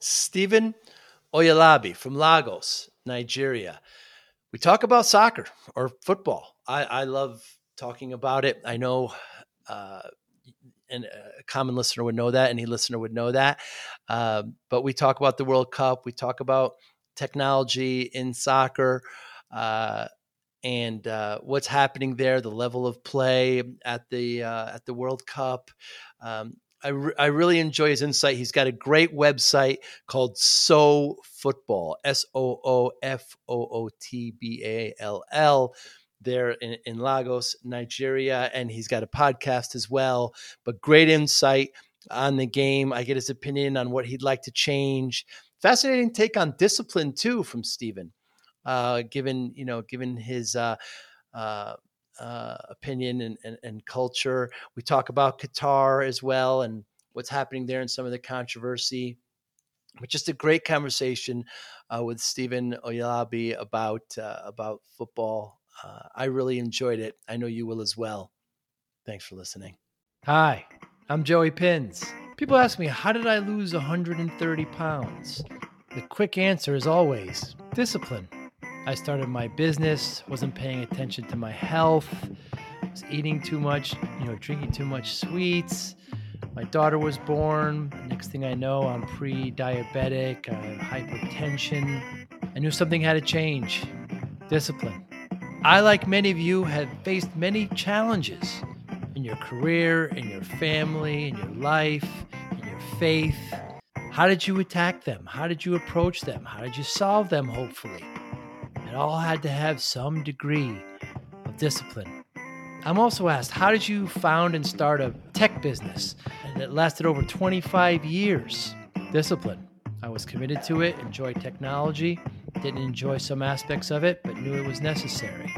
Stephen Oyalabi from Lagos, Nigeria. We talk about soccer or football. I, I love talking about it. I know, uh, and a common listener would know that, any listener would know that. Um, but we talk about the World Cup. We talk about technology in soccer. Uh, and uh, what's happening there, the level of play at the uh, at the World Cup. Um, I, re- I really enjoy his insight. He's got a great website called So Football, S O O F O O T B A L L, there in, in Lagos, Nigeria. And he's got a podcast as well. But great insight on the game. I get his opinion on what he'd like to change. Fascinating take on discipline, too, from Stephen uh, given you know given his uh, uh, uh, opinion and, and, and, culture. We talk about Qatar as well and what's happening there and some of the controversy. But just a great conversation uh, with Stephen Oyalabi about uh, about football. I really enjoyed it. I know you will as well. Thanks for listening. Hi, I'm Joey Pinz. People ask me, how did I lose 130 pounds? The quick answer is always discipline. I started my business, wasn't paying attention to my health, was eating too much, you know, drinking too much sweets. My daughter was born. Next thing I know, I'm pre diabetic, I have hypertension. I knew something had to change discipline. I, like many of you, have faced many challenges in your career, in your family, in your life, in your faith. How did you attack them? How did you approach them? How did you solve them, hopefully? It all had to have some degree of discipline. I'm also asked, how did you found and start a tech business that lasted over 25 years? Discipline. I was committed to it, enjoyed technology, didn't enjoy some aspects of it, but knew it was necessary.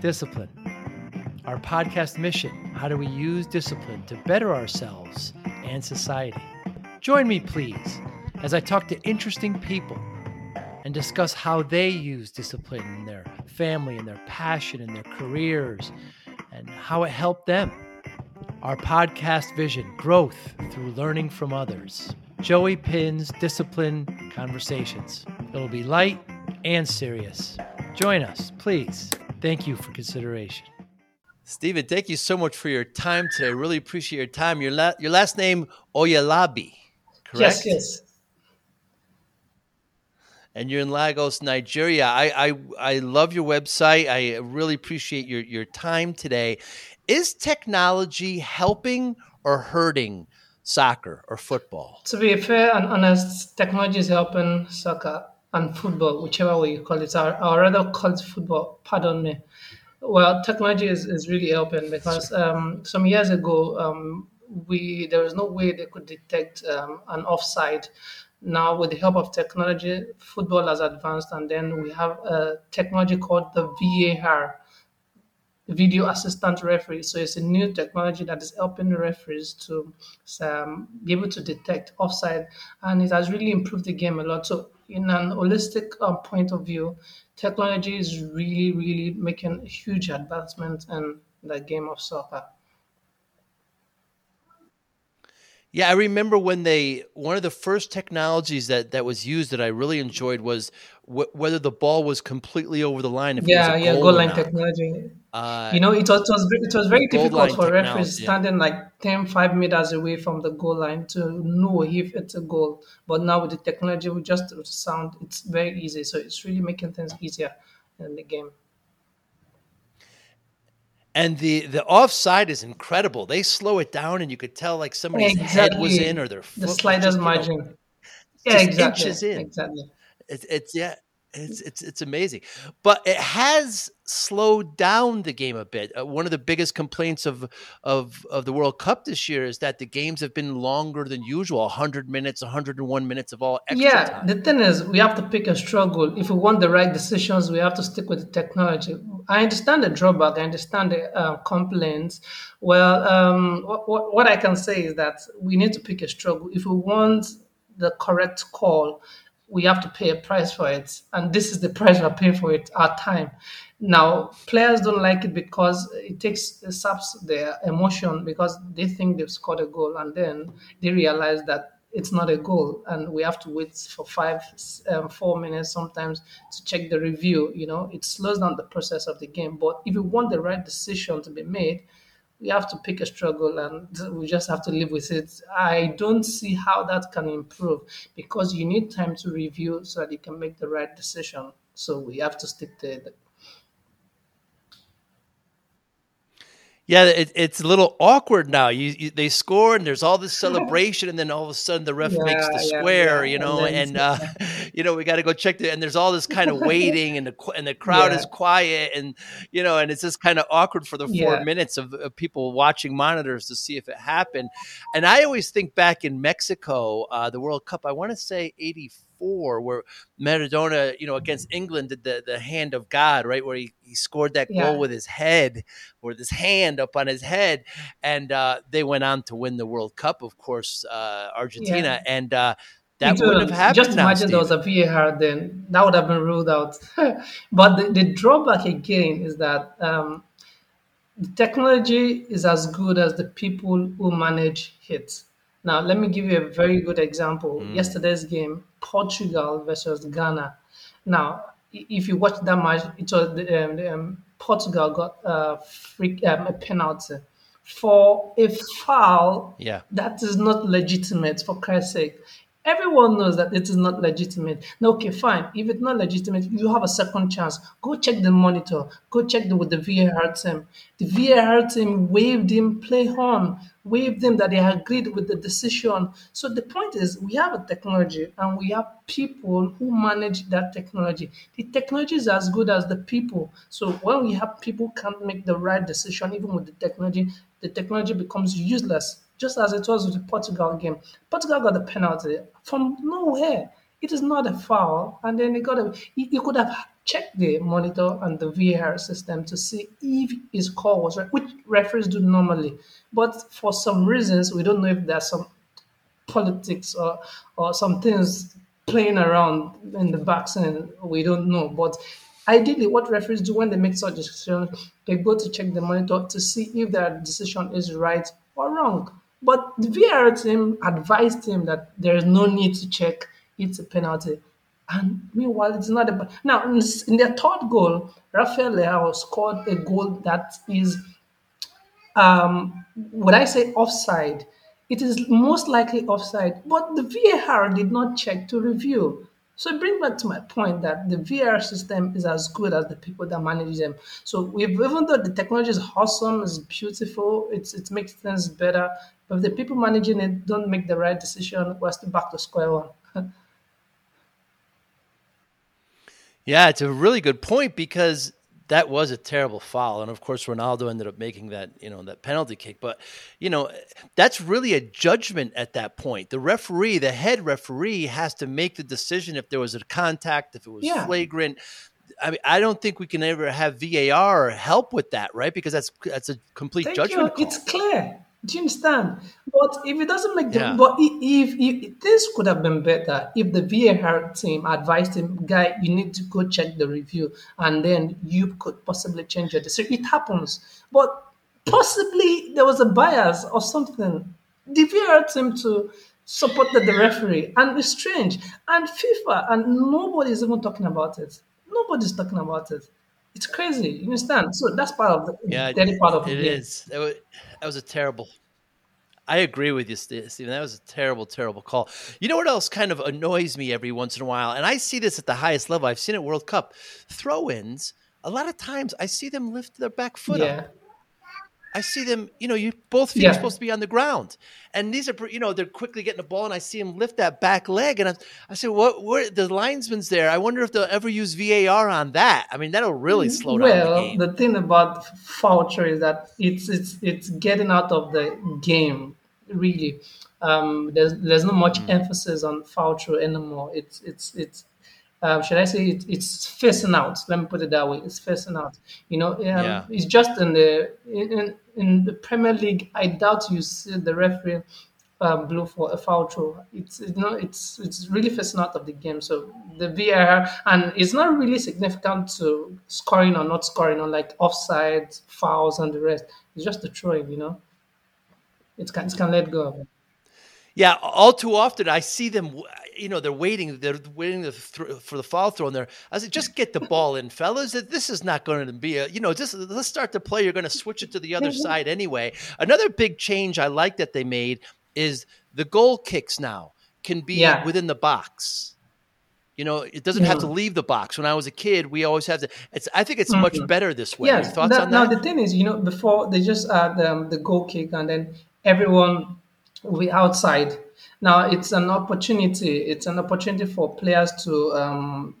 Discipline. Our podcast mission how do we use discipline to better ourselves and society? Join me, please, as I talk to interesting people and discuss how they use discipline in their family and their passion and their careers and how it helped them. Our podcast vision growth through learning from others. Joey Pinz Discipline Conversations. It'll be light and serious. Join us, please. Thank you for consideration. Stephen, thank you so much for your time today. I really appreciate your time. Your, la- your last name, Oyalabi, correct? Yes, yes and you're in Lagos, Nigeria. I, I I love your website. I really appreciate your your time today. Is technology helping or hurting soccer or football? To be fair and honest, technology is helping soccer and football, whichever way you call it. I, I rather call it football. Pardon me. Well, technology is, is really helping because um, some years ago, um, we there was no way they could detect um, an offside now, with the help of technology, football has advanced, and then we have a technology called the VAR, video assistant referee. So it's a new technology that is helping the referees to um, be able to detect offside, and it has really improved the game a lot. So, in an holistic um, point of view, technology is really, really making a huge advancement in the game of soccer. Yeah, I remember when they one of the first technologies that that was used that I really enjoyed was wh- whether the ball was completely over the line. yeah, yeah, goal, goal line technology. Uh, you know, it was, it was it was very difficult for referees standing yeah. like 10, 5 meters away from the goal line to know if it's a goal. But now with the technology, we just sound it's very easy. So it's really making things easier in the game and the the offside is incredible. They slow it down, and you could tell like somebody's exactly. head was in or their foot the slightest margin. Know, yeah, exactly. Inches in. Exactly. It's, it's yeah. It's it's it's amazing, but it has slowed down the game a bit. Uh, one of the biggest complaints of of of the World Cup this year is that the games have been longer than usual 100 minutes, 101 minutes of all Yeah, time. the thing is, we have to pick a struggle. If we want the right decisions, we have to stick with the technology. I understand the drawback. I understand the uh, complaints. Well, um, what, what I can say is that we need to pick a struggle. If we want the correct call, we have to pay a price for it. And this is the price we're paying for it, our time. Now, players don't like it because it takes it saps their emotion because they think they've scored a goal and then they realize that it's not a goal, and we have to wait for five, um, four minutes sometimes to check the review. You know, it slows down the process of the game. But if you want the right decision to be made, we have to pick a struggle and we just have to live with it. I don't see how that can improve because you need time to review so that you can make the right decision. So we have to stick to it. Yeah, it, it's a little awkward now. You, you, they score and there's all this celebration, and then all of a sudden the ref Yeah, makes the yeah, square, yeah. you know, then and uh, you know we got to go check the, and there's all this kind of waiting, and the and the crowd Yeah. is quiet, and you know, and it's just kind of awkward for the four Yeah. minutes of, of people watching monitors to see if it happened. And I always think back in Mexico, uh, the World Cup, I want to say '84, where Maradona, you know, against England did the the hand of God, right, where he, he scored that Yeah. goal with his head or his hand up on his head, and uh, they went on to win the World Cup, of course, uh, Argentina, and uh, that It wouldn't have happened Just now. imagine there was a VAR then, that would have been ruled out. but the, the drawback again is that um, the technology is as good as the people who manage it. Now, let me give you a very good example. Yesterday's game, Portugal versus Ghana. Now, if you watch that match, it was the, um, the, um, Portugal got uh, free, um, a penalty for a foul Yeah. that is not legitimate for Christ's sake. Everyone knows that it is not legitimate. Now, okay, fine. If it's not legitimate, you have a second chance. Go check the monitor. Go check the, with the VAR team. The VAR team waived him play on, waived him that they agreed with the decision. So the point is, we have a technology and we have people who manage that technology. The technology is as good as the people. So when we have people can't make the right decision, even with the technology, the technology becomes useless just as it was with the Portugal game. Portugal got the penalty from nowhere. It is not a foul, and then he got a. He could have checked the monitor and the VAR system to see if his call was right, which referees do normally. But for some reasons, we don't know if there's some politics or or some things playing around in the back end. We don't know, but. Ideally, what referees do when they make such decisions, they go to check the monitor to see if their decision is right or wrong. But the VAR team advised him that there is no need to check; it's a penalty. And meanwhile, it's not a now in their third goal, Rafael Leao scored a goal that is um, would I say offside? It is most likely offside, but the VAR did not check to review. So it brings back to my point that the VR system is as good as the people that manage them. So even though the technology is awesome, it's beautiful, it's, it makes things better, but if the people managing it don't make the right decision, we're still back to square one. Yeah, it's a really good point because that was a terrible foul, and of course Ronaldo ended up making that you know that penalty kick. But you know that's really a judgment at that point. The referee, the head referee, has to make the decision if there was a contact, if it was Yeah. flagrant. I mean, I don't think we can ever have VAR help with that, right? Because that's that's a complete Thank you. judgment call. It's clear. Do you understand? But if it doesn't make the Yeah. but i- if, if this could have been better if the VAR team advised him, guy, you need to go check the review, and then you could possibly change your decision. It happens, but possibly there was a bias or something. The VAR team to supported the referee, and it's strange. And FIFA, and nobody's even talking about it. Nobody's talking about it. It's crazy. You understand? So that's part of the Yeah, dirty part of the it game. is. That was, that was a terrible. I agree with you, Ste- Stephen. That was a terrible, terrible call. You know what else kind of annoys me every once in a while, and I see this at the highest level. I've seen it World Cup throw-ins. A lot of times, I see them lift their back foot Yeah. up. I see them. You know, you both feet Yeah. are supposed to be on the ground, and these are, you know, they're quickly getting the ball, and I see them lift that back leg, and I, I say, "What? Where the linesman's there? I wonder if they'll ever use VAR on that. I mean, that'll really slow down the Well, game." the thing about voucher is that it's it's it's getting out of the game. Really, um, there's there's not much Mm. emphasis on voucher anymore. It's it's it's. Um, should I say it, it's facing out? Let me put it that way. It's facing out. You know, um, Yeah. it's just in the in, in in the Premier League. I doubt you see the referee um, blow for a foul throw. It's you know it's it's really facing out of the game. So the VAR and it's not really significant to scoring or not scoring on like offside fouls and the rest. It's just the throwing. You know, it can it can let go. Yeah, all too often I see them. You know, they're waiting. They're waiting for the foul throw, and they're. I said, just get the ball in, fellas. This is not going to be a. You know, just let's start the play. You're going to switch it to the other side anyway. Another big change I like that they made is the goal kicks now can be yeah. within the box. You know, it doesn't yeah. have to leave the box. When I was a kid, we always have to. It's. I think it's mm-hmm. much better this way. Yes. Thoughts that, on that? Now the thing is, you know, before they just add um, the goal kick, and then everyone will be outside. Now it's an opportunity. It's an opportunity for players to um,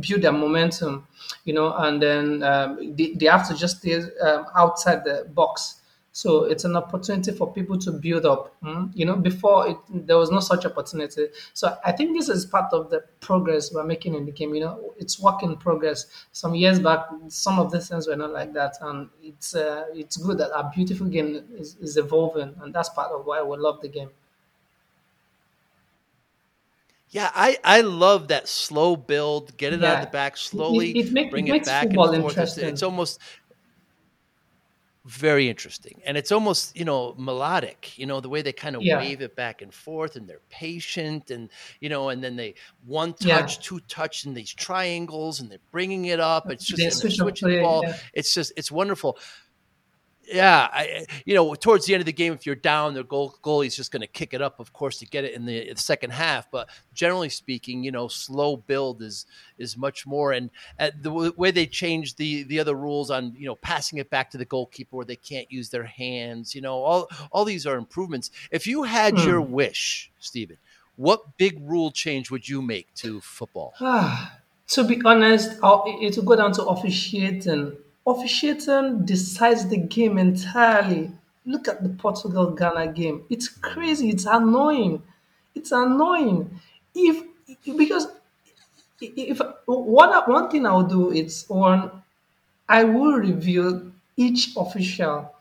build their momentum, you know, and then um, they, they have to just stay um, outside the box so it's an opportunity for people to build up. Mm? You know, before it, there was no such opportunity. So I think this is part of the progress we're making in the game. You know, it's work in progress. Some years back, some of the things were not like that, and it's uh, it's good that our beautiful game is, is evolving, and that's part of why we love the game. Yeah, I, I love that slow build. Get it yeah. out of the back slowly. It, it make, bring it, it back and forth. It's, it's, almost very interesting and it's almost you know melodic you know the way they kind of yeah. wave it back and forth and they're patient and you know and then they one touch yeah. two touch in these triangles and they're bringing it up it's just switch switching the ball it's just it's wonderful yeah, I, you know, towards the end of the game, if you're down, the goal goalie's just going to kick it up, of course, to get it in the, second half. But generally speaking, you know, slow build is is much more. And uh, the w- way they changed the the other rules on you know passing it back to the goalkeeper where they can't use their hands, you know, all all these are improvements. If you had mm. your wish, Stephen, what big rule change would you make to football? to be honest, I'll, it will go down to officiating officiating decides the game entirely. Look at the Portugal Ghana game. It's crazy. It's annoying. It's annoying. If because if one one thing I'll do is one, I will review each official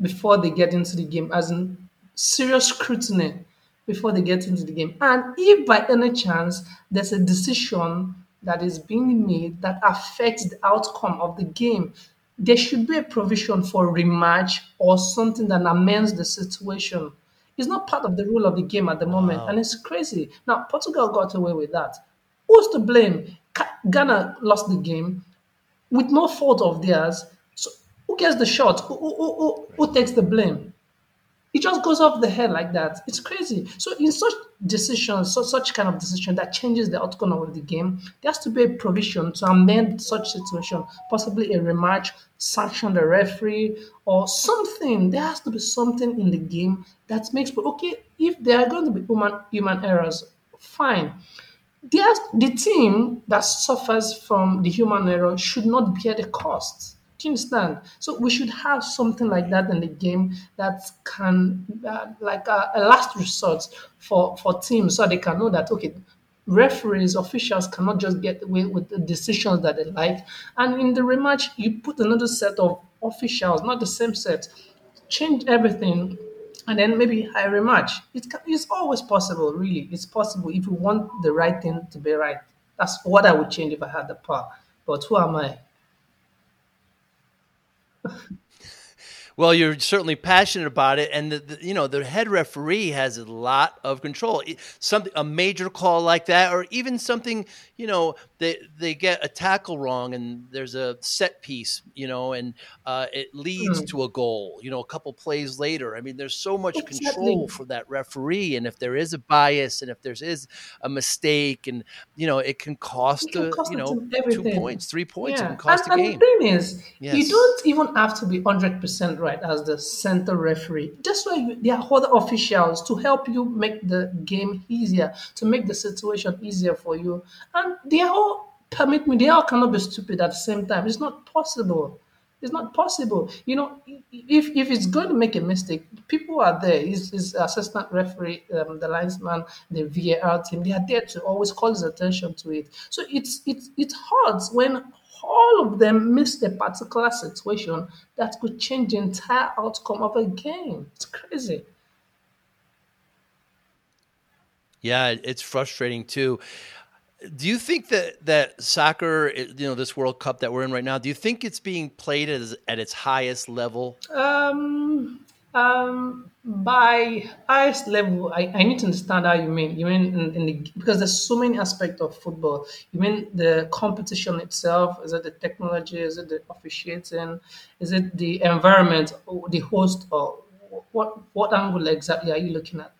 before they get into the game, as in serious scrutiny before they get into the game. And if by any chance there's a decision that is being made that affects the outcome of the game, there should be a provision for rematch or something that amends the situation. It's not part of the rule of the game at the moment, wow. and it's crazy. Now, Portugal got away with that. Who's to blame? Ghana lost the game with no fault of theirs. So, who gets the shot? Who, who, who, who takes the blame? It just goes off the head like that. It's crazy. So in such decisions, so such kind of decision that changes the outcome of the game, there has to be a provision to amend such situation, possibly a rematch, sanction the referee, or something. There has to be something in the game that makes okay. If there are going to be human human errors, fine. There's, the team that suffers from the human error should not bear the cost. Do you understand? So we should have something like that in the game that can, uh, like a, a, last resort for for teams, so they can know that okay, referees, officials cannot just get away with the decisions that they like. And in the rematch, you put another set of officials, not the same set, change everything, and then maybe a rematch. It it's always possible, really. It's possible if you want the right thing to be right. That's what I would change if I had the power. But who am I? Well, you're certainly passionate about it, and the, the, you know the head referee has a lot of control. Something a major call like that, or even something you know they they get a tackle wrong, and there's a set piece, you know, and uh, it leads mm. to a goal. You know, a couple plays later. I mean, there's so much control for that referee, and if there is a bias, and if there is a mistake, and you know, it can cost, it can a, you know two points, three points. Yeah. It can cost and, a game. And the thing is, yes. you don't even have to be hundred percent right as the center referee. That's why you, there are other officials to help you make the game easier, to make the situation easier for you. And they all permit me, they all cannot be stupid at the same time. It's not possible. It's not possible. You know, if if it's going to make a mistake, people are there. His, his assistant referee, um, the linesman, the VAR team, they are there to always call his attention to it. So it's it's it hurts when all of them miss a particular situation that could change the entire outcome of a game. It's crazy. Yeah, it's frustrating too. Do you think that that soccer, you know, this World Cup that we're in right now, do you think it's being played as, at its highest level? Um, Um, by highest level, I, I need to understand how you mean. You mean in, in the because there's so many aspects of football. You mean the competition itself? Is it the technology? Is it the officiating? Is it the environment, the host, or what? What angle exactly are you looking at?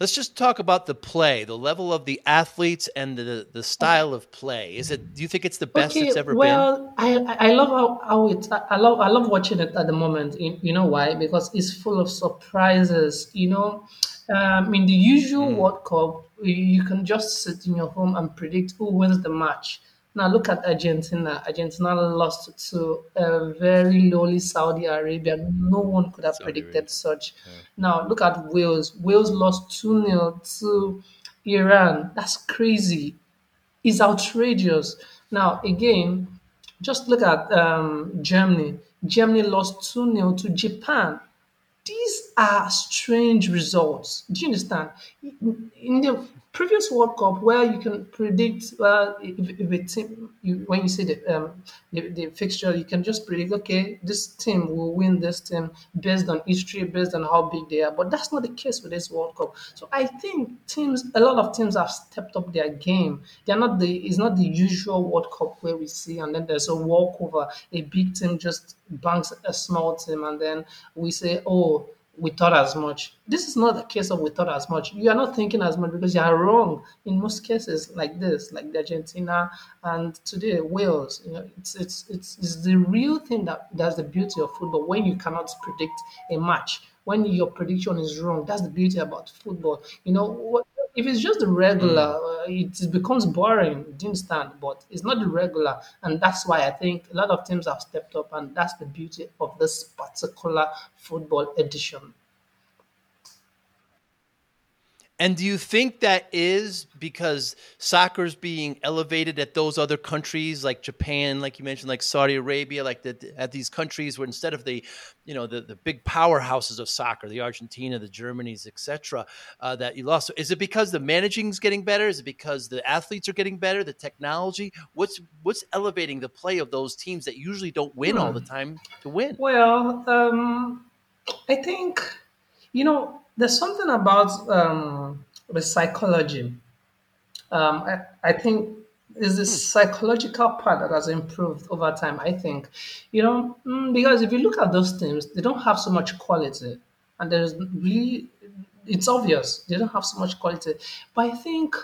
Let's just talk about the play, the level of the athletes and the the style of play. Is it? Do you think it's the best Okay, it's ever been? well, I I love how, how it I love I love watching it at the moment. You, you know why? Because it's full of surprises. You know, um, in the usual Mm, World Cup, you can just sit in your home and predict who wins the match. Now look at Argentina. Argentina lost to a very lowly Saudi Arabia. No one could have Saudi Arabia. predicted such. Yeah. Now look at Wales. Wales lost 2 nil to Iran. That's crazy It's outrageous. Now, again, just look at um, Germany. Germany lost 2 nil to Japan. Are strange results. Do you understand? In the previous World Cup, where you can predict, well, if, if a team, you, when you see the, um, the the fixture, you can just predict, okay, this team will win this team based on history, based on how big they are. But that's not the case with this World Cup. So I think teams, a lot of teams have stepped up their game. They're not the, it's not the usual World Cup where we see, and then there's a walkover. A big team just banks a small team, and then we say, oh we thought as much. This is not a case of we thought as much. You are not thinking as much because you are wrong in most cases like this, like the Argentina and today Wales. You know, it's it's it's, it's the real thing that that's the beauty of football. When you cannot predict a match, when your prediction is wrong, that's the beauty about football. You know, what, if it's just the regular, Mm. uh, it becomes boring. You understand? But it's not the regular, and that's why I think a lot of teams have stepped up, and that's the beauty of this particular football edition. And do you think that is because soccer's being elevated at those other countries like Japan, like you mentioned, like Saudi Arabia, like the, at these countries where instead of the, you know, the, the big powerhouses of soccer, the Argentina, the Germanys, etc., uh, that you lost? So is it because the managing's getting better? Is it because the athletes are getting better? The technology? What's what's elevating the play of those teams that usually don't win all the Hmm. time to win? Well, um, I think you know there's something about um, the psychology. Um, I, I think is the Hmm. psychological part that has improved over time. I think, you know, mm, because if you look at those teams, they don't have so much quality, and there's really it's obvious they don't have so much quality. But I think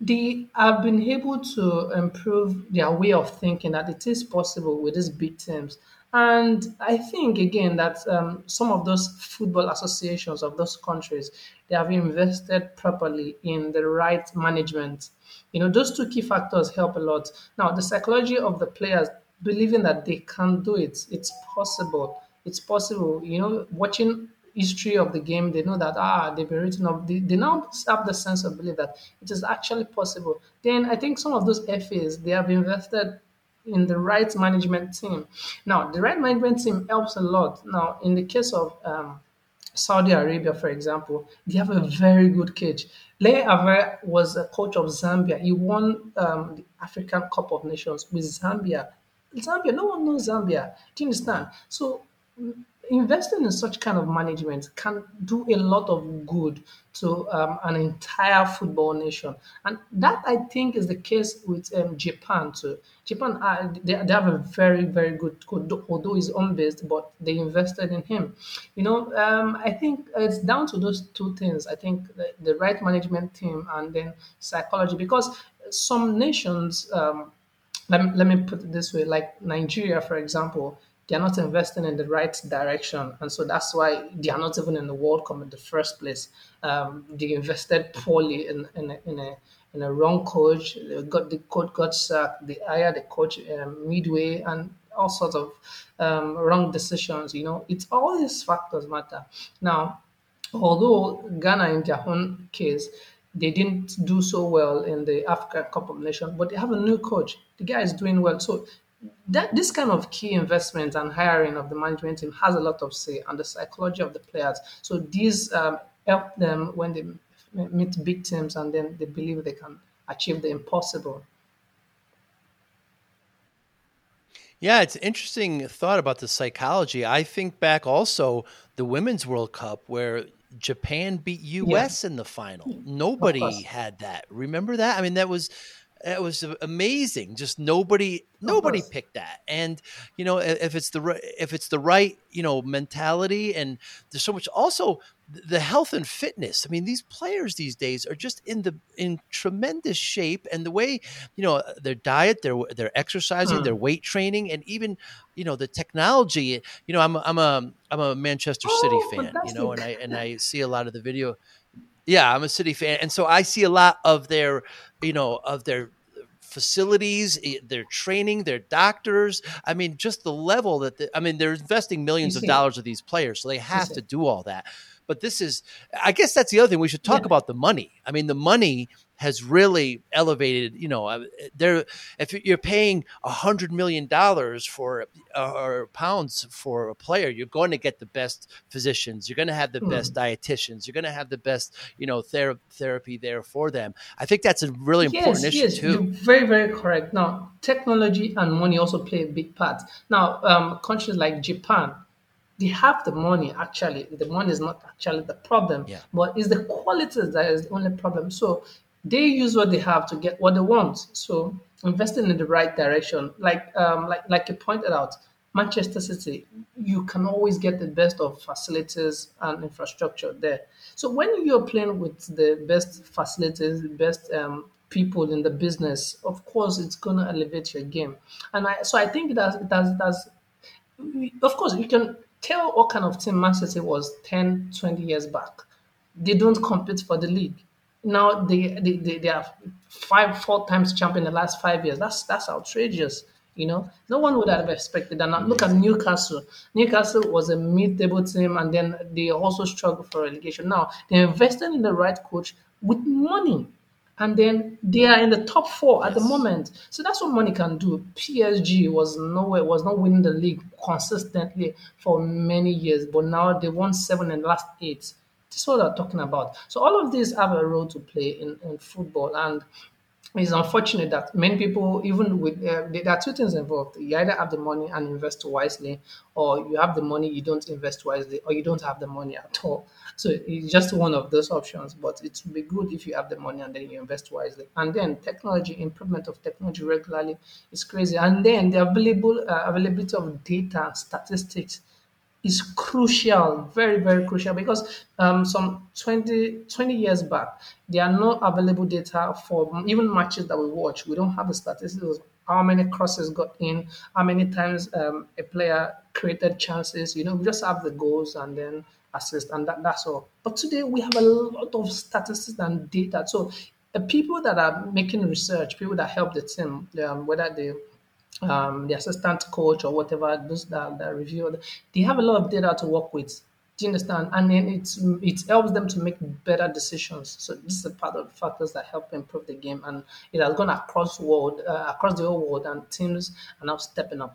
they have been able to improve their way of thinking that it is possible with these big teams. And I think again that um, some of those football associations of those countries they have invested properly in the right management. You know, those two key factors help a lot. Now, the psychology of the players believing that they can do it, it's possible. It's possible. You know, watching history of the game, they know that ah, they've been written up. They, they now have the sense of belief that it is actually possible. Then I think some of those FAs they have invested in the right management team. Now, the right management team helps a lot. Now, in the case of um, Saudi Arabia, for example, they have a very good coach. Lei Aver was a coach of Zambia. He won um, the African Cup of Nations with Zambia. Zambia, no one knows Zambia. Do you understand? So investing in such kind of management can do a lot of good to um, an entire football nation. And that i think is the case with um, japan too. Japan uh, they, they have a very very good coach although he's home based but they invested in him. You know um, i think it's down to those two things. I think the, the right management team and then psychology because some nations um, let me, let me put it this way like nigeria for example they are not investing in the right direction. And so that's why they are not even in the world cup in the first place. Um, they invested poorly in, in, a, in a in a wrong coach. They got the coach got sacked. They hired the coach um, midway and all sorts of um, wrong decisions you know. It's all these factors matter. Now Although Ghana, in their own case, they didn't do so well in the Africa Cup of Nations, but they have a new coach. The guy is doing well. So that this kind of key investment and hiring of the management team has a lot of say on the psychology of the players. So these um, help them when they meet big teams and then they believe they can achieve the impossible. Yeah, it's interesting thought about the psychology. I think back also the Women's World Cup where Japan beat US yeah. in the final. Nobody had that. Remember that? I mean, that was it was amazing. Just nobody, nobody picked that. And you know, if it's the right, if it's the right, you know, mentality, and there's so much. Also, the health and fitness. I mean, these players these days are just in the in tremendous shape, and the way you know their diet, their their exercising, their weight training, and even you know the technology. You know, I'm I'm a I'm a Manchester oh, City fan. You know, and I and I see a lot of the video yeah, I'm a City fan, and so I see a lot of their, you know, of their facilities, eh, their training, their doctors. I mean, just the level that the, I mean, they're investing millions of dollars of these players, so they have to do all that. But this is, I guess, that's the other thing we should talk yeah. about the money. I mean, the money has really elevated. You know, uh, there if you're paying a hundred million dollars for uh, or pounds for a player, you're going to get the best physicians. You're going to have the mm. best dietitians. You're going to have the best, you know, ther- therapy there for them. I think that's a really important yes, issue yes, too. You're very, very correct. Now, technology and money also play a big part. Now, um, countries like Japan, they have the money actually the money is not actually the problem yeah. but it's the quality that is the only problem so they use what they have to get what they want. So investing in the right direction, like um, like like you pointed out, Manchester City, you can always get the best of facilities and infrastructure there. So when you're playing with the best facilities, the best um, people in the business, of course, it's to elevate your game. And I, so I think it has, it of course, you can tell what kind of team Manchester City was 10, 20 years back. They don't compete for the league now they, they, they, they are five, four times champion in the last five years. That's that's outrageous. You know, no one would have expected that. Now look at Newcastle. Newcastle was a mid-table team, and then they also struggled for relegation. Now they invested in the right coach with money, and then they are in the top four yes. at the moment. So that's what money can do. PSG was nowhere, was not winning the league consistently for many years, but now they won seven in the last eight. This is what I'm talking about. So all of these have a role to play in, in football, and it's unfortunate that many people, even with uh, there are two things involved. You either have the money and invest wisely, or you have the money you don't invest wisely, or you don't have the money at all. So it's just one of those options. But it would be good if you have the money and then you invest wisely. And then technology improvement of technology regularly is crazy. And then the available uh, availability of data statistics is crucial, very, very crucial because um, some 20, 20 years back, there are no available data for even matches that we watch. We don't have the statistics of how many crosses got in, how many times um, a player created chances. You know, we just have the goals and then assist, and that, that's all. But today we have a lot of statistics and data. So the people that are making research, people that help the team, um, whether they um, the assistant coach or whatever, those that, that review, they have a lot of data to work with. Do you understand? And then it's it helps them to make better decisions. So this is a part of the factors that help improve the game, and it has gone across world, uh, across the whole world, and teams are now stepping up.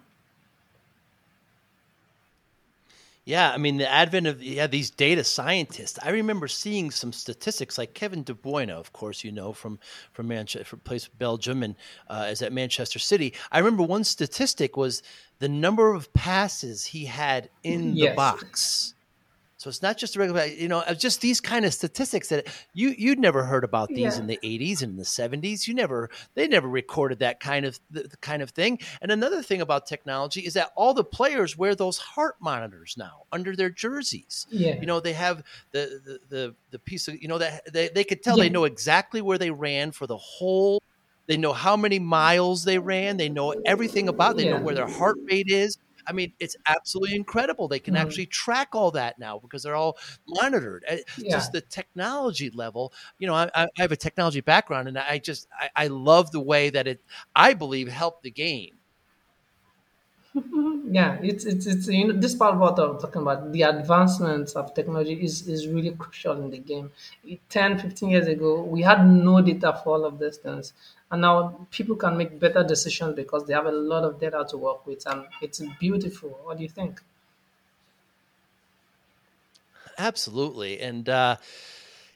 Yeah, I mean the advent of yeah these data scientists. I remember seeing some statistics like Kevin De Bruyne, of course, you know from from Manchester, from plays Belgium and uh, is at Manchester City. I remember one statistic was the number of passes he had in yes. the box so it's not just a regular, you know, just these kind of statistics that you you'd never heard about these yeah. in the 80s and the 70s. You never they never recorded that kind of the, the, kind of thing. And another thing about technology is that all the players wear those heart monitors now under their jerseys. Yeah. You know, they have the the the, the piece of you know that they, they could tell yeah. they know exactly where they ran for the whole they know how many miles they ran. They know everything about. They yeah. know where their heart rate is. I mean, it's absolutely incredible. They can mm. actually track all that now because they're all monitored. Eh, yeah. Just the technology level. You know, I, I, have a technology background, and I just I, I love the way that it. I believe helped the game. yeah, it's it's it's you know this part of what I'm talking about. The advancements of technology is is really crucial in the game. 10, 15 years ago, we had no data for all of these things. And now people can make better decisions because they have a lot of data to work with, and it's beautiful. What do you think? Absolutely, and uh,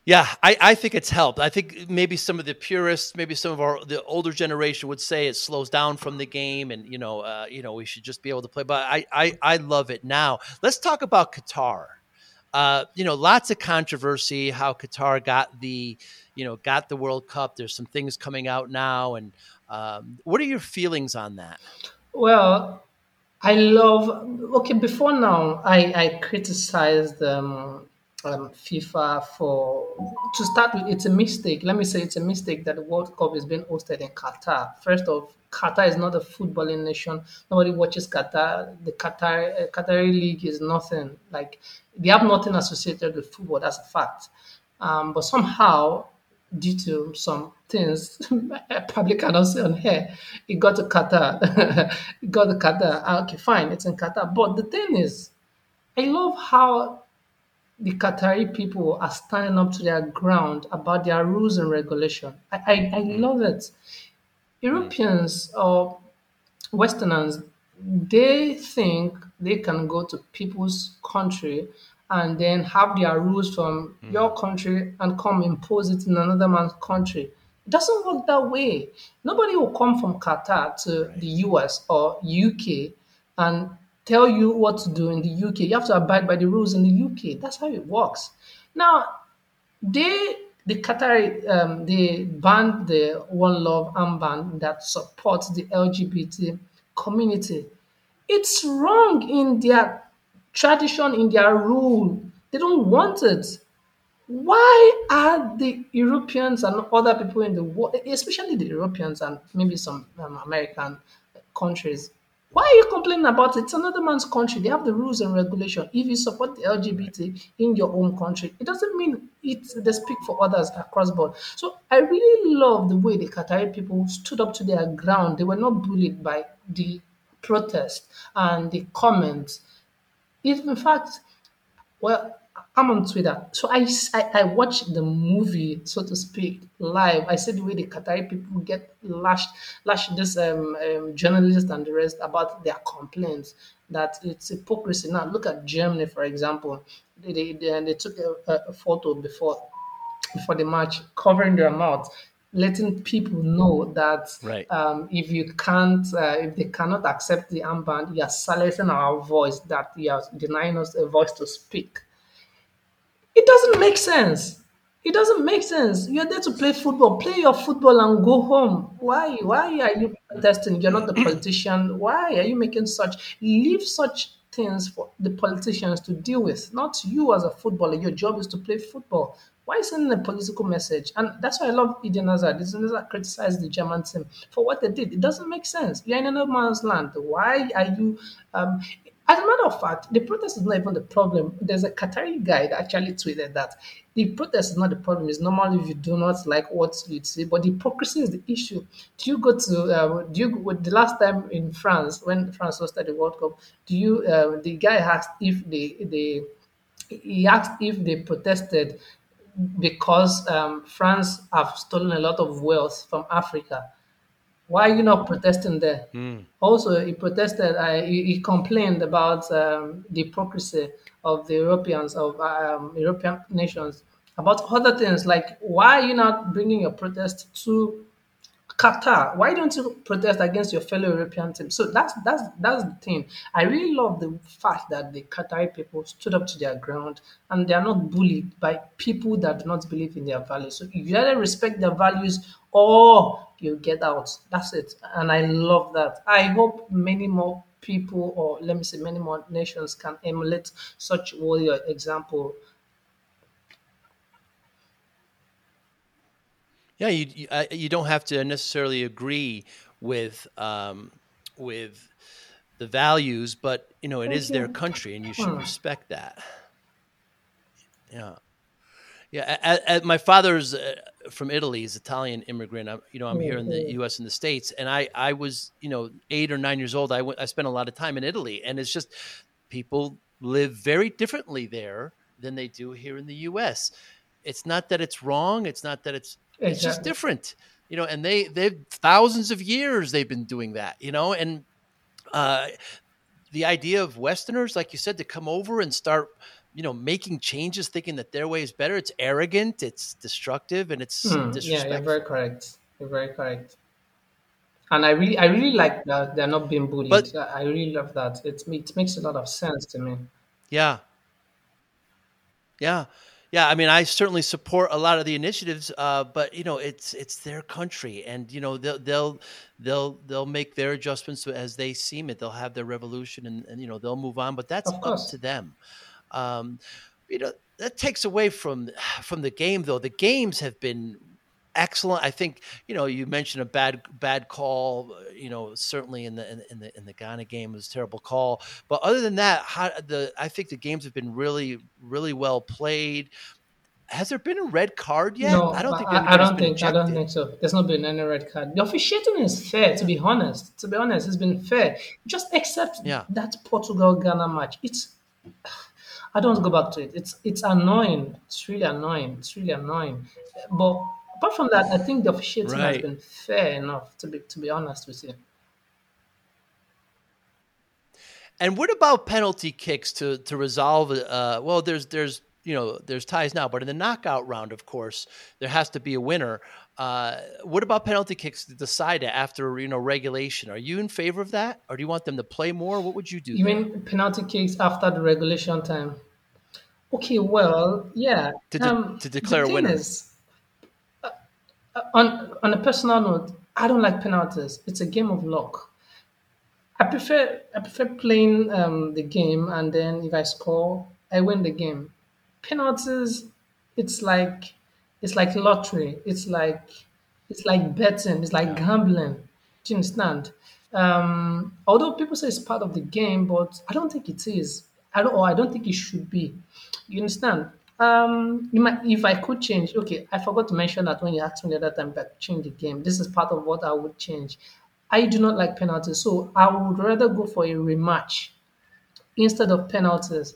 Yeah, I, I think it's helped. I think maybe some of the purists, maybe some of our the older generation would say it slows down from the game, and you know, uh, you know, we should just be able to play. But I, I, I love it now. Let's talk about Qatar. Uh, you know, lots of controversy how Qatar got the, you know, got the World Cup. There's some things coming out now, and um, what are your feelings on that? Well, I love. Okay, before now, I I criticized um, um, FIFA for to start with. It's a mistake. Let me say it's a mistake that the World Cup is being hosted in Qatar. First of Qatar is not a footballing nation. Nobody watches Qatar. The Qatar uh, Qatari league is nothing. Like they have nothing associated with football. That's a fact. Um, but somehow, due to some things probably cannot say on here, it got to Qatar. it got to Qatar. Ah, okay, fine, it's in Qatar. But the thing is, I love how the Qatari people are standing up to their ground about their rules and regulation. I, I, I hmm. love it. Hmm. Europeans or Westerners, they think they can go to people's country and then have their rules from hmm. your country and come impose it in another man's country. It doesn't work that way. Nobody will come from Qatar to the US or UK and tell you what to do in the UK. You have to abide by the rules in the UK. That's how it works. Now, they the Qatari um, they banned the One Love armband that supports the LGBT community. It's wrong in their tradition, in their rule. They don't want it. Why are the Europeans and other people in the world, especially the Europeans and maybe some um, American countries, why are you complaining about it? It's another man's country. They have the rules and regulation. If you support the LGBT in your own country, it doesn't mean it they speak for others across board. So I really love the way the Qatari people stood up to their ground. They were not bullied by the protest and the comments. If in fact, well, I'm on Twitter, so I I watched the movie, so to speak, live. I see the way the Qatari people get lashed, lashed this um, um, journalists and the rest about their complaints that it's hypocrisy. Now look at Germany, for example. They they, they, they took a, a a photo before before the match, covering their mouth, letting people know that Right. um, if you can't, uh, if they cannot accept the armband, you are silencing our voice, that you are denying us a voice to speak. It doesn't make sense. It doesn't make sense. You're there to play football. Play your football and go home. Why? Why are you protesting? You're not the politician. Why are you making such? Leave such things for the politicians to deal with, not you as a footballer. Your job is to play football. Why sending a political message? And that's why I love Eden Hazard. Eden Hazard criticized the German team for what they did. It doesn't make sense. You're in another man's land. Why are you? Um, as a matter of fact, the protest is not even the problem. There's a Qatari guy that actually tweeted that the protest is not the problem. It's normal if you do not like what you see, but hypocrisy is the issue. Do you go to? Uh, do you the last time in France when France hosted the World Cup? Do you? Uh, the guy asked if they they he asked if they protested because um, France have stolen a lot of wealth from Africa. Why are you not protesting there? Also, he protested, uh, he, he complained about um, the hypocrisy of the Europeans, of um, European nations, about other things like why are you not bringing your protest to Qatar. Why don't you protest against your fellow European team? So that's that's that's the thing. I really love the fact that the Qatari people stood up to their ground and they are not bullied by people that do not believe in their values. So you either respect their values or you get out. That's it. And I love that. I hope many more people or let me say many more nations can emulate such warrior example. Yeah, you you, you don't have to necessarily agree with um, with the values, but you know it is their country, and you should respect that. Yeah, yeah. a- a- my father's uh, from Italy. He's Italian immigrant. I'm, you know, I'm here in the U.S. in the states, and I I was you know eight or nine years old. I went, I spent a lot of time in Italy, and it's just people live very differently there than they do here in the U.S. It's not that it's wrong. It's not that it's it's just different you know and they they've thousands of years they've been doing that you know and uh the idea of westerners like you said to come over and start you know, making changes, thinking that their way is better. It's arrogant, it's destructive, and it's Hmm, yeah, disrespectful. you're very correct. You're very correct. And I really, I really like that they're not being bullied. But I I really love that. It it makes a lot of sense to me. yeah, yeah, yeah. I mean, I certainly support a lot of the initiatives, uh, but you know, it's it's their country, and you know, they'll they'll they'll they'll make their adjustments as they seem it. They'll have their revolution, and, and you know, they'll move on. But that's up to them. Um, you know, that takes away from from the game, though. The games have been excellent. I think you know you mentioned a bad bad call. uh, You know, certainly in the in, in the in the Ghana game it was a terrible call. But other than that, how, the I think the games have been really really well played. Has there been a red card yet? No, I don't think I I don't think I don't think so. There's not been any red card. The officiating is fair, to be honest. To be honest, it's been fair. Just accept Yeah. that Portugal Ghana match. It's I don't want to go back to it. It's it's annoying. It's really annoying. It's really annoying. But apart from that, I think the officiating has Right. been fair enough. To be to be honest with you. And what about penalty kicks to to resolve? Uh, well, there's there's you know there's ties now, but in the knockout round, of course, there has to be a winner. Uh, what about penalty kicks to decide it after you know regulation? Are you in favor of that, or do you want them to play more? What would you do? You there? mean penalty kicks after the regulation time? Okay, well, yeah. To de- Um, to declare winners. winner. is, on on a personal note, I don't like penalties. It's a game of luck. I prefer I prefer playing um, the game and then if I score, I win the game. Penalties, it's like it's like lottery. It's like it's like betting. It's like gambling. Do you understand? Um, although people say it's part of the game, but I don't think it is. I don't. Or I don't think it should be. You understand? Um, you might, if I could change, okay, I forgot to mention that when you asked me the other time if change the game. This is part of what I would change. I do not like penalties, so I would rather go for a rematch instead of penalties.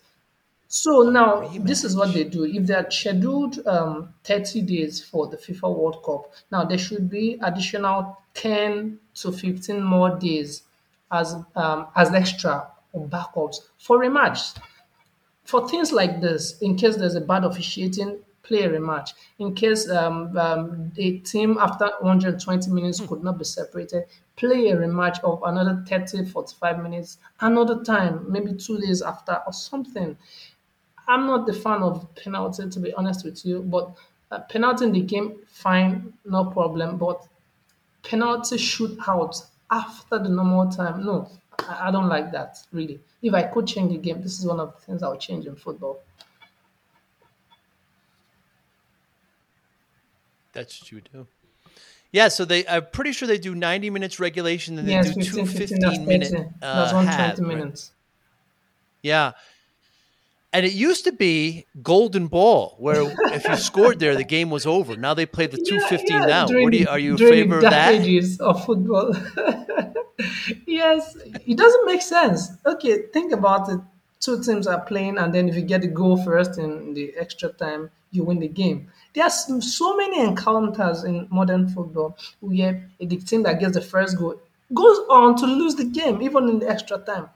So now this is what they do. If they are scheduled um, 30 days for the FIFA World Cup, now there should be additional 10 to 15 more days as um, as extra or backups for rematch for things like this, in case there's a bad officiating, play a rematch. In case um, um, a team after 120 minutes could not be separated, play a rematch of another 30, 45 minutes, another time, maybe two days after or something. I'm not the fan of penalty, to be honest with you, but uh, penalty in the game, fine, no problem. But penalty shootout after the normal time, no, I, I don't like that, really. If I could change the game, this is one of the things I would change in football. That's what you would do. Yeah, so they I'm pretty sure they do 90 minutes regulation and they Yes, do 15, two 15, that's 15 minute 30. That's uh, 120 halves, right? minutes. Yeah. And it used to be golden ball, where if you scored there, the game was over. Now they play the two fifteen now. during What do you, are you in favor of that? ages of football. yes, it doesn't make sense. Okay, think about it. Two teams are playing, and then if you get the goal first in the extra time, you win the game. There are so many encounters in modern football where the team that gets the first goal goes on to lose the game, even in the extra time.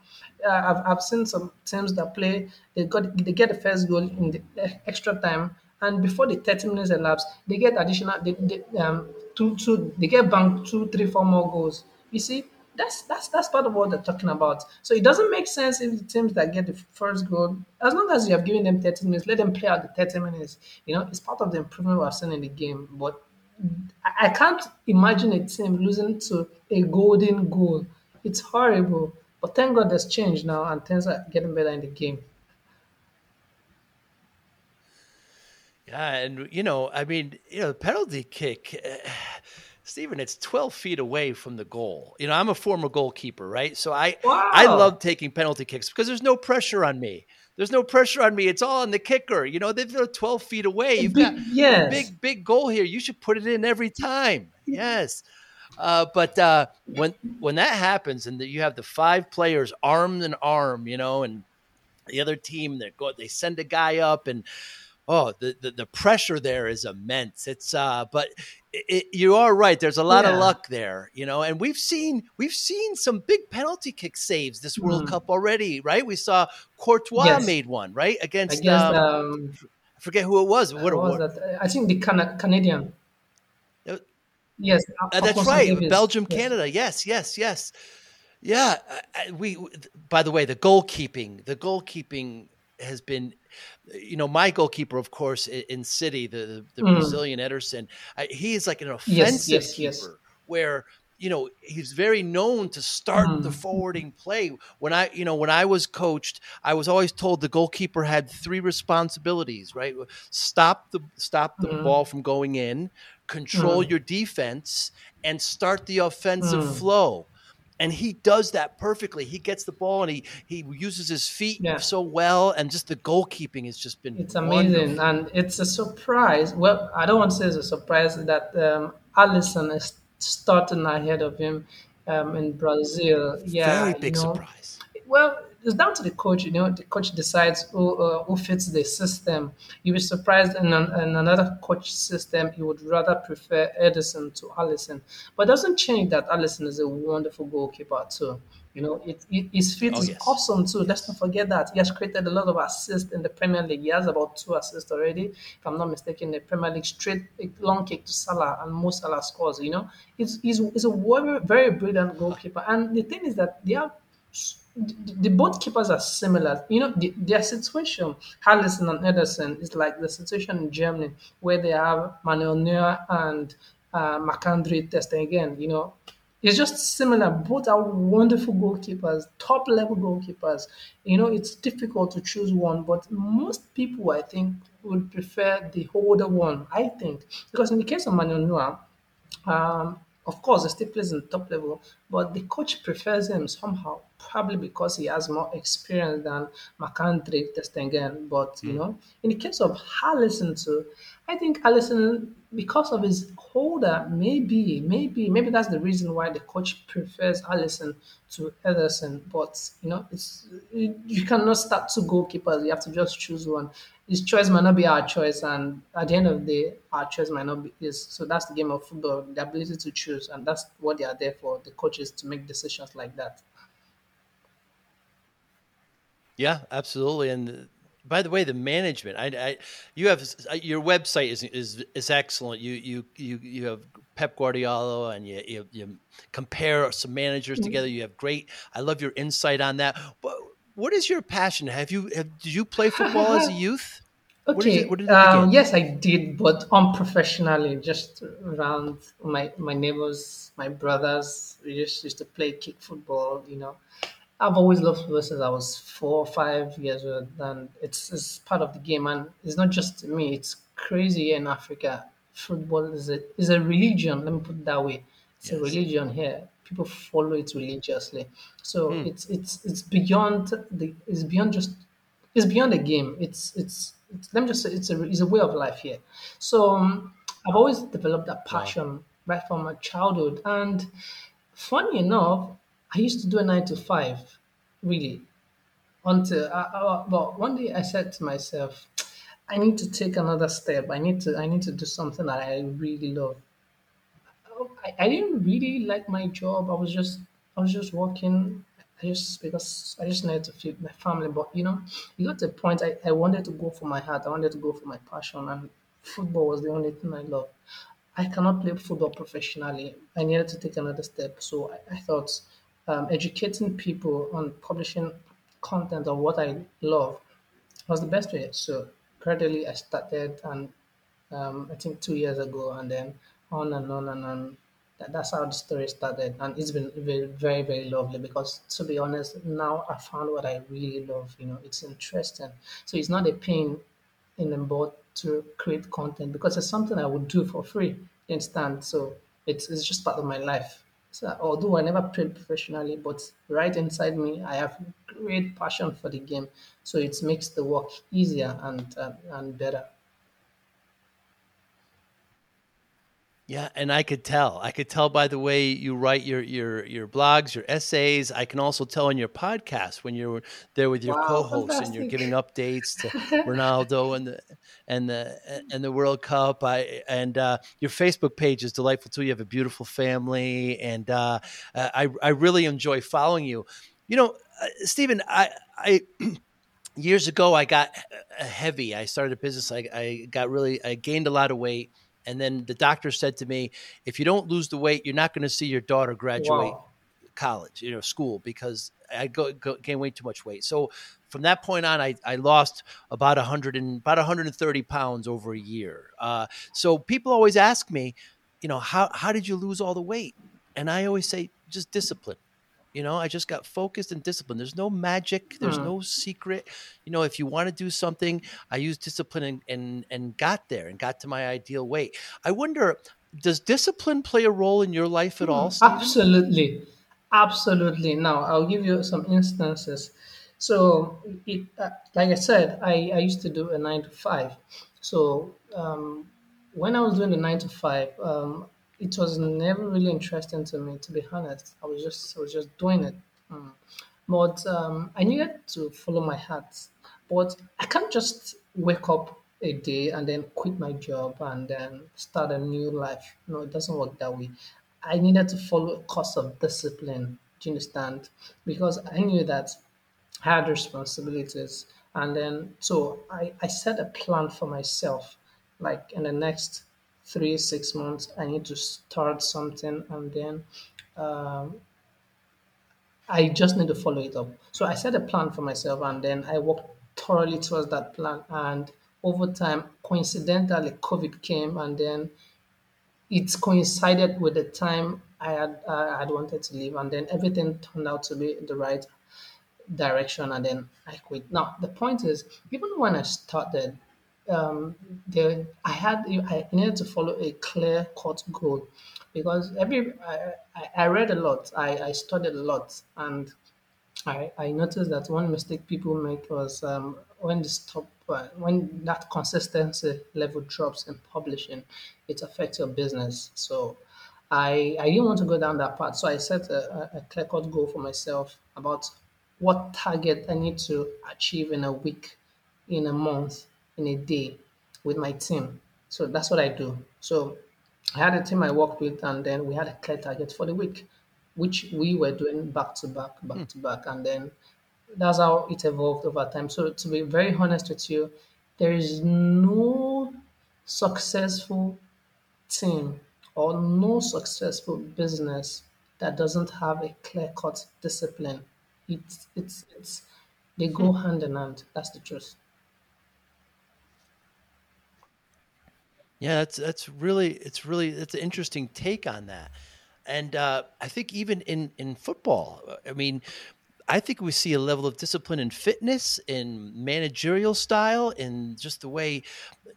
Uh, I've, I've seen some teams that play, they got they get the first goal in the e- extra time, and before the 30 minutes elapse, they get additional, they, they, um, two, two, they get banked two, three, four more goals. You see, that's that's that's part of what they're talking about. So it doesn't make sense if the teams that get the first goal, as long as you have given them 30 minutes, let them play out the 30 minutes. You know, it's part of the improvement we've seen in the game. But I can't imagine a team losing to a golden goal. It's horrible. But thank God there's change now and things are getting better in the game. Yeah, and you know, I mean, you know, the penalty kick, uh, Stephen, it's twelve feet away from the goal. You know, I'm a former goalkeeper, right? So I I love taking penalty kicks because there's no pressure on me. There's no pressure on me. It's all on the kicker. You know, they're 12 feet away. You've Big- got yes. a big, big goal here. You should put it in every time. Yes. Uh, but uh, when when that happens and that you have the five players arm and arm, you know, and the other team they go they send a guy up and Oh, the, the, the pressure there is immense. It's uh, but it, it, you are right. There's a lot Yeah. of luck there, you know. And we've seen we've seen some big penalty kick saves this World Mm. Cup already, right? We saw Courtois Yes. made one, right, against, Against um, um, I forget who it was. What, was what, that? I think the Cana- Canadian. Yes, Uh, that's right. Belgium, Yes. Canada. Yes, yes, yes. Yeah, we. By the way, the goalkeeping, the goalkeeping has been, you know, my goalkeeper, of course, in City, the the, the Mm. Brazilian Ederson. I, he is like an offensive Yes, yes, keeper, where you know he's very known to start the Mm. forwarding play. When I, you know, when I was coached, I was always told the goalkeeper had three responsibilities. Right, stop the stop the Mhm. ball from going in, control Mm. your defense, and start the offensive Mm. flow. And he does that perfectly. He gets the ball and he he uses his feet Yeah. so well, and just the goalkeeping has just been It's amazing, wonderful. and it's a surprise. Well, I don't want to say it's a surprise that um, Alisson is starting ahead of him um, in Brazil. Yeah, Very you big know. surprise. Well, it's down to the coach. You know, the coach decides who uh, who fits the system. You'll be surprised in, an, in another coach system, you would rather prefer Ederson to Alisson. But it doesn't change that Alisson is a wonderful goalkeeper too. You know, it, it, his feet Oh, is yes. awesome too. Let's not forget that he has created a lot of assists in the Premier League. He has about two assists already, if I'm not mistaken. The Premier League straight long kick to Salah, and Mo Salah scores. You know, he's he's, he's a very very brilliant goalkeeper. And the thing is that they have the, both keepers are similar. You know, the, their situation, Alisson and Ederson, is like the situation in Germany where they have Manuel Neuer and uh, Ter Stegen. You know, it's just similar. Both are wonderful goalkeepers, top level goalkeepers. You know, it's difficult to choose one, but most people, I think, would prefer the older one. I think because in the case of Manuel Neuer, um, of course, he still plays in top level, but the coach prefers him somehow, probably because he has more experience than Marc-André ter Stegen. But you hmm. know, in the case of Alisson too, I think Alisson, because of his holder, maybe, maybe, maybe that's the reason why the coach prefers Alisson to Ederson. But you know, it's you you cannot start two goalkeepers. You have to just choose one. His choice might not be our choice, and at the end of the day, our choice might not be his. So that's the game of football, the ability to choose, and that's what they are there for. The coaches to make decisions like that. Yeah, absolutely. And by the way, the management, I, I you have uh, your website is is is excellent. You you you you have Pep Guardiola, and you you, you compare some managers Mm-hmm. together. You have great. I love your insight on that. What what is your passion? Have you have, did you play football as a youth? Okay. it um, yes, I did, but unprofessionally, just around my my neighbors, my brothers. We just used to play kick football. You know, I've always loved football since I was four or five years old, and it's, it's part of the game. And it's not just me; it's crazy here in Africa. Football is a is a religion. Let me put it that way. It's a Yes. religion here. People follow it religiously. So Hmm. it's it's it's beyond the it's beyond just it's beyond a game. It's it's, it's let me just say it's a it's a way of life here. So um, I've always developed that passion right from my childhood, and funny enough, I used to do a nine to five, really, until I, I, but one day I said to myself, I need to take another step. I need to I need to do something that I really love. Oh, I, I didn't really like my job. I was just I was just working. I just because I just needed to feed my family. But you know, you got a point I, I wanted to go for my heart. I wanted to go for my passion, and football was the only thing I loved. I cannot play football professionally. I needed to take another step. So I, I thought um, educating people on publishing content of what I love was the best way. So gradually I started, and um, I think two years ago, and then on and on and on. That, that's how the story started, and it's been very, very, very lovely. Because to be honest, now I found what I really love. You know, it's interesting. So it's not a pain in the butt to create content because it's something I would do for free instant. So it's it's just part of my life. So although I never played professionally, but right inside me, I have great passion for the game. So it makes the work easier and uh, and better. Yeah, and I could tell. I could tell by the way you write your your your blogs, your essays. I can also tell in your podcast when you're there with your Wow, co-hosts and you're giving updates to Ronaldo and the and the and the World Cup. I and uh, your Facebook page is delightful too. You have a beautiful family, and uh, I I really enjoy following you. You know, uh, Stephen, I I years ago i got uh, heavy i started a business I, I got really i gained a lot of weight and then the doctor said to me if you don't lose the weight you're not going to see your daughter graduate Wow. college you know school because i go, go gained way too much weight. So from that point on i, I lost about 100 and about 130 pounds over a year. Uh, so people always ask me you know how, how did you lose all the weight? And i always say just discipline you know, I just got focused and disciplined. There's no magic. There's Hmm. no secret. You know, if you want to do something, I used discipline and, and and got there and got to my ideal weight. I wonder, does discipline play a role in your life at all, Stephen? Absolutely, absolutely. Now I'll give you some instances. So, it, uh, like I said, I, I used to do a nine to five. So, um, when I was doing the nine to five, um, it was never really interesting to me, to be honest. I was just I was just doing it. Mm. But um, I needed to follow my heart. But I can't just wake up a day and then quit my job and then start a new life. No, it doesn't work that way. I needed to follow a course of discipline. Do you understand? Because I knew that I had responsibilities. And then, so I, I set a plan for myself. Like in the next three, six months, I need to start something. And then um, I just need to follow it up. So I set a plan for myself and then I worked thoroughly towards that plan. And over time, coincidentally, COVID came and then it coincided with the time I had I had wanted to leave, and then everything turned out to be the right direction, and then I quit. Now the point is, even when I started, um, there I had I needed to follow a clear cut goal because every I, I, read a lot, I, I studied a lot, and I, I noticed that one mistake people make was um, when the stop uh, when that consistency level drops in publishing, it affects your business. So I I didn't want to go down that path. So I set a, a clear cut goal for myself about what target I need to achieve in a week, in a month, in a day with my team. So that's what I do. So I had a team I worked with, and then we had a clear target for the week, which we were doing back to back, back hmm. to back, and then that's how it evolved over time. So to be very honest with you, there is no successful team or no successful business that doesn't have a clear cut discipline. It's it's it's they go hmm. hand in hand. That's the truth. Yeah, that's that's really it's really it's an interesting take on that, and uh, I think even in in football, uh, I mean, I think we see a level of discipline and fitness, in managerial style, in just the way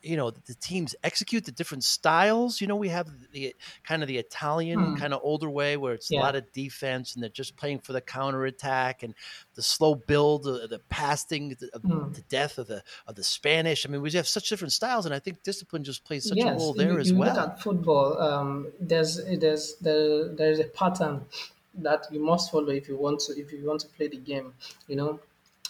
you know the teams execute the different styles. You know, we have the kind of the Italian Hmm. kind of older way where it's a lot of defense and they're just playing for the counter attack and the slow build, the, the passing the, Hmm. the death of the of the Spanish. I mean, we have such different styles, and I think discipline just plays such a role there you, as you look well. at football, um, there's there's there, there's a pattern that you must follow if you want to if you want to play the game. You know,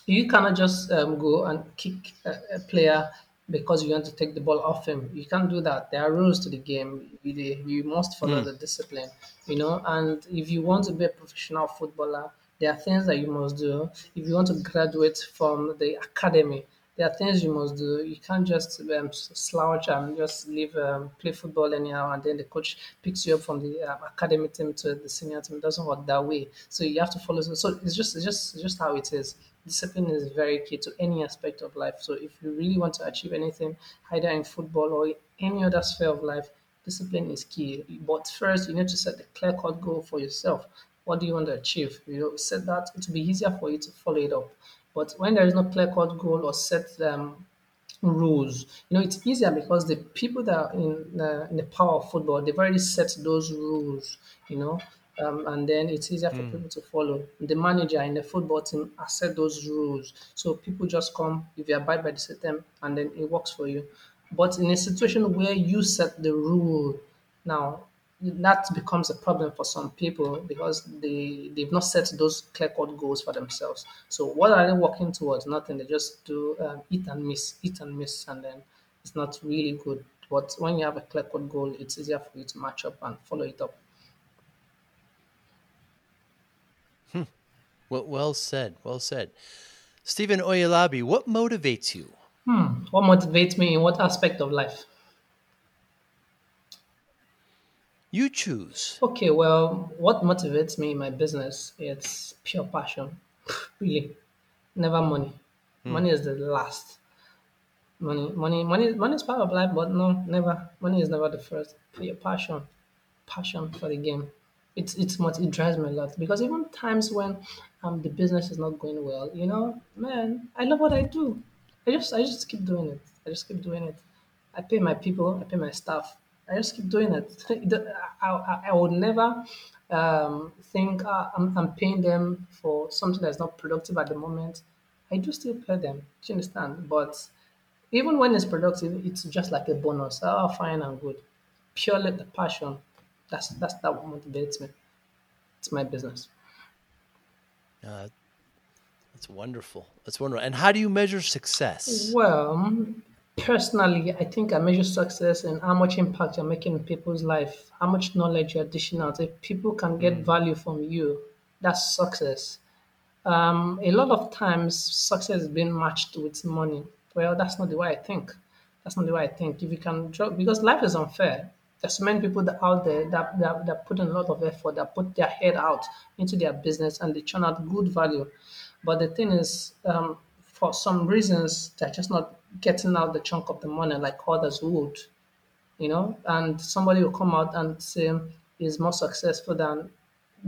you cannot just um, go and kick a, a player because you want to take the ball off him. You can't do that. There are rules to the game. You, you must follow the discipline. You know, and if you want to be a professional footballer, there are things that you must do. If you want to graduate from the academy, there are things you must do. You can't just um, slouch and just leave um, play football anyhow, and then the coach picks you up from the um, academy team to the senior team. It doesn't work that way. So you have to follow. So it's just it's just it's just how it is. Discipline is very key to any aspect of life. So if you really want to achieve anything, either in football or any other sphere of life, discipline is key. But first, you need to set the clear cut goal for yourself. What do you want to achieve? You know, set that. It will be easier for you to follow it up. But when there is no clear cut goal or set um, rules. You know, it's easier because the people that are in the, in the power of football, they've already set those rules, you know, um, and then it's easier for people to follow. The manager in the football team has set those rules. So people just come, if you abide by the system, and then it works for you. But in a situation where you set the rule, Now, that becomes a problem for some people because they they've not set those clear cut goals for themselves. So what are they working towards? Nothing. They just do um, eat and miss, eat and miss, and then it's not really good. But when you have a clear cut goal, it's easier for you to match up and follow it up. Hmm. Well, well said. Well said. Stephen Oyelabi, what motivates you? Hmm. What motivates me in what aspect of life? You choose. Okay, well, what motivates me in my business? It's pure passion. really. Never money. Hmm. Money is the last. Money, money, money, money is part of life, but no, never. Money is never the first. Pure passion. Passion for the game. It's it's much it drives me a lot because even times when um the business is not going well, you know, man, I love what I do. I just I just keep doing it. I just keep doing it. I pay my people, I pay my staff. I just keep doing it. I, I, I would never um, think uh, I'm, I'm paying them for something that's not productive at the moment. I do still pay them. Do you understand? But even when it's productive, it's just like a bonus. Oh, fine and good. Purely the passion. That's that's that what motivates me. It's my business. Uh, that's wonderful. That's wonderful. And how do you measure success? Well, personally, I think I measure success in how much impact you're making in people's life, how much knowledge you're dishing out. If people can get mm. value from you, that's success. Um, a lot of times, success is being matched with money. Well, that's not the way I think. That's not the way I think. If you can drop, because life is unfair. There's many people that out there that, that, that put in a lot of effort, that put their head out into their business and they churn out good value. But the thing is, um, for some reasons, they're just not getting out the chunk of the money like others would, you know. And somebody will come out and say he's more successful than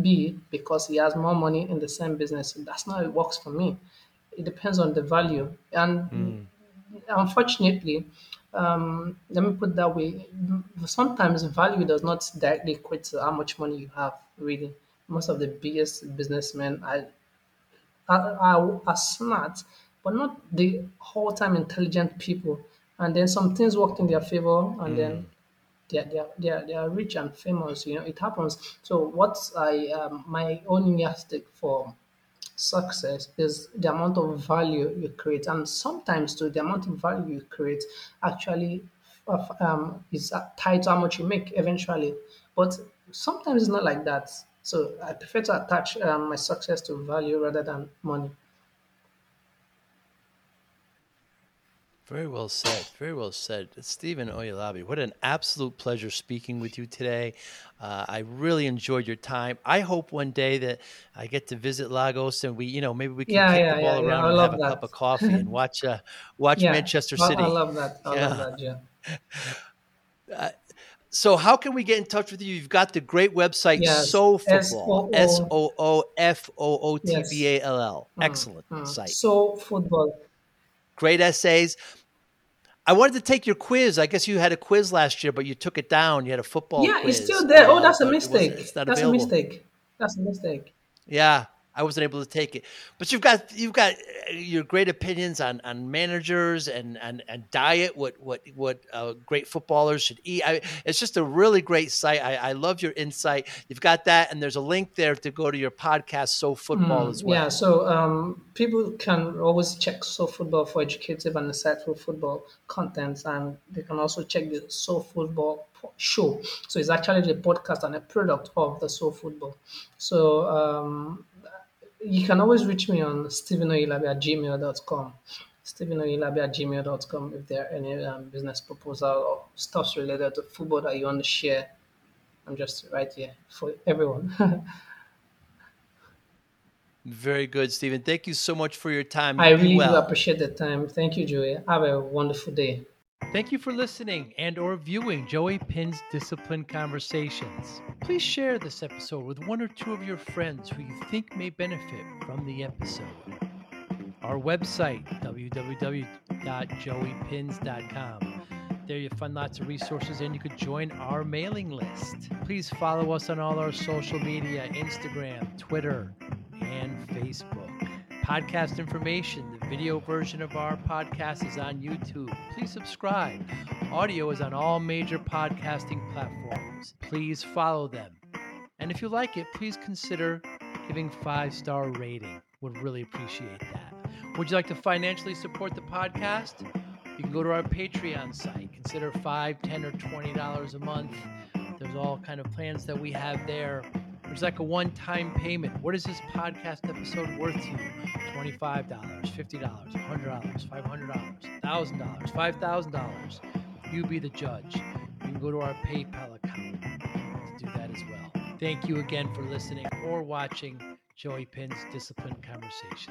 B because he has more money in the same business. That's not how it works for me. It depends on the value. And mm. unfortunately, um, let me put that way. Sometimes value does not directly equate to how much money you have. Really, most of the biggest businessmen are are, are, are smart, but not the whole time intelligent people. And then some things worked in their favor, and mm. then they're, they're, they're, they're rich and famous. You know, it happens. So, what's I um, my own yardstick for success is the amount of value you create, and sometimes too, the amount of value you create actually um, is tied to how much you make eventually. But sometimes it's not like that. So I prefer to attach um, my success to value rather than money. Very well said. Very well said. Stephen Oyelabi, what an absolute pleasure speaking with you today. Uh, I really enjoyed your time. I hope one day that I get to visit Lagos and we, you know, maybe we can yeah, kick yeah, the ball yeah, around and have that. a cup of coffee and watch uh, watch Manchester City. I, I, love that. I love that, yeah. Uh, so how can we get in touch with you? You've got the great website yes. So Football. S O O F O O T B A L L. Mm, Excellent mm. site. So Football. Great essays. I wanted to take your quiz. I guess you had a quiz last year, but you took it down. You had a football. Yeah, quiz. it's still there. Oh, uh, that's a mistake. It that's available. a mistake. That's a mistake. Yeah, I wasn't able to take it. But you've got you've got uh, your great opinions on on managers and and, and diet, what what what uh, great footballers should eat. I, it's just a really great site. I, I love your insight. You've got that, and there's a link there to go to your podcast, So Football, mm, as well. Yeah, so um, people can always check So Football for educative and insightful football content, and they can also check the So Football show. So it's actually the podcast and a product of the So Football. So um, you can always reach me on stephenoyelabi at gmail.com. stephenoyelabi at gmail.com if there are any um, business proposal or stuff related to football that you want to share. I'm just right here for everyone. Very good, Stephen. Thank you so much for your time. I really well. appreciate the time. Thank you, Joey. Have a wonderful day. Thank you for listening and or viewing Joey Pinz Discipline Conversations. Please share this episode with one or two of your friends who you think may benefit from the episode. Our website, www.joeypinz.com. There you'll find lots of resources and you could join our mailing list. Please follow us on all our social media, Instagram, Twitter, and Facebook podcast information. Video version of our podcast is on YouTube. Please subscribe. Audio is on all major podcasting platforms. Please follow them. And if you like it, please consider giving five star rating. Would really appreciate that. Would you like to financially support the podcast? You can go to our Patreon site. Consider five, ten, or twenty dollars a month. There's all kind of plans that we have there. There's like a one-time payment. What is this podcast episode worth to you? $25, $50, $100, $500, $1,000, $5,000. You be the judge. You can go to our PayPal account to do that as well. Thank you again for listening or watching Joey Pinz Discipline Conversations.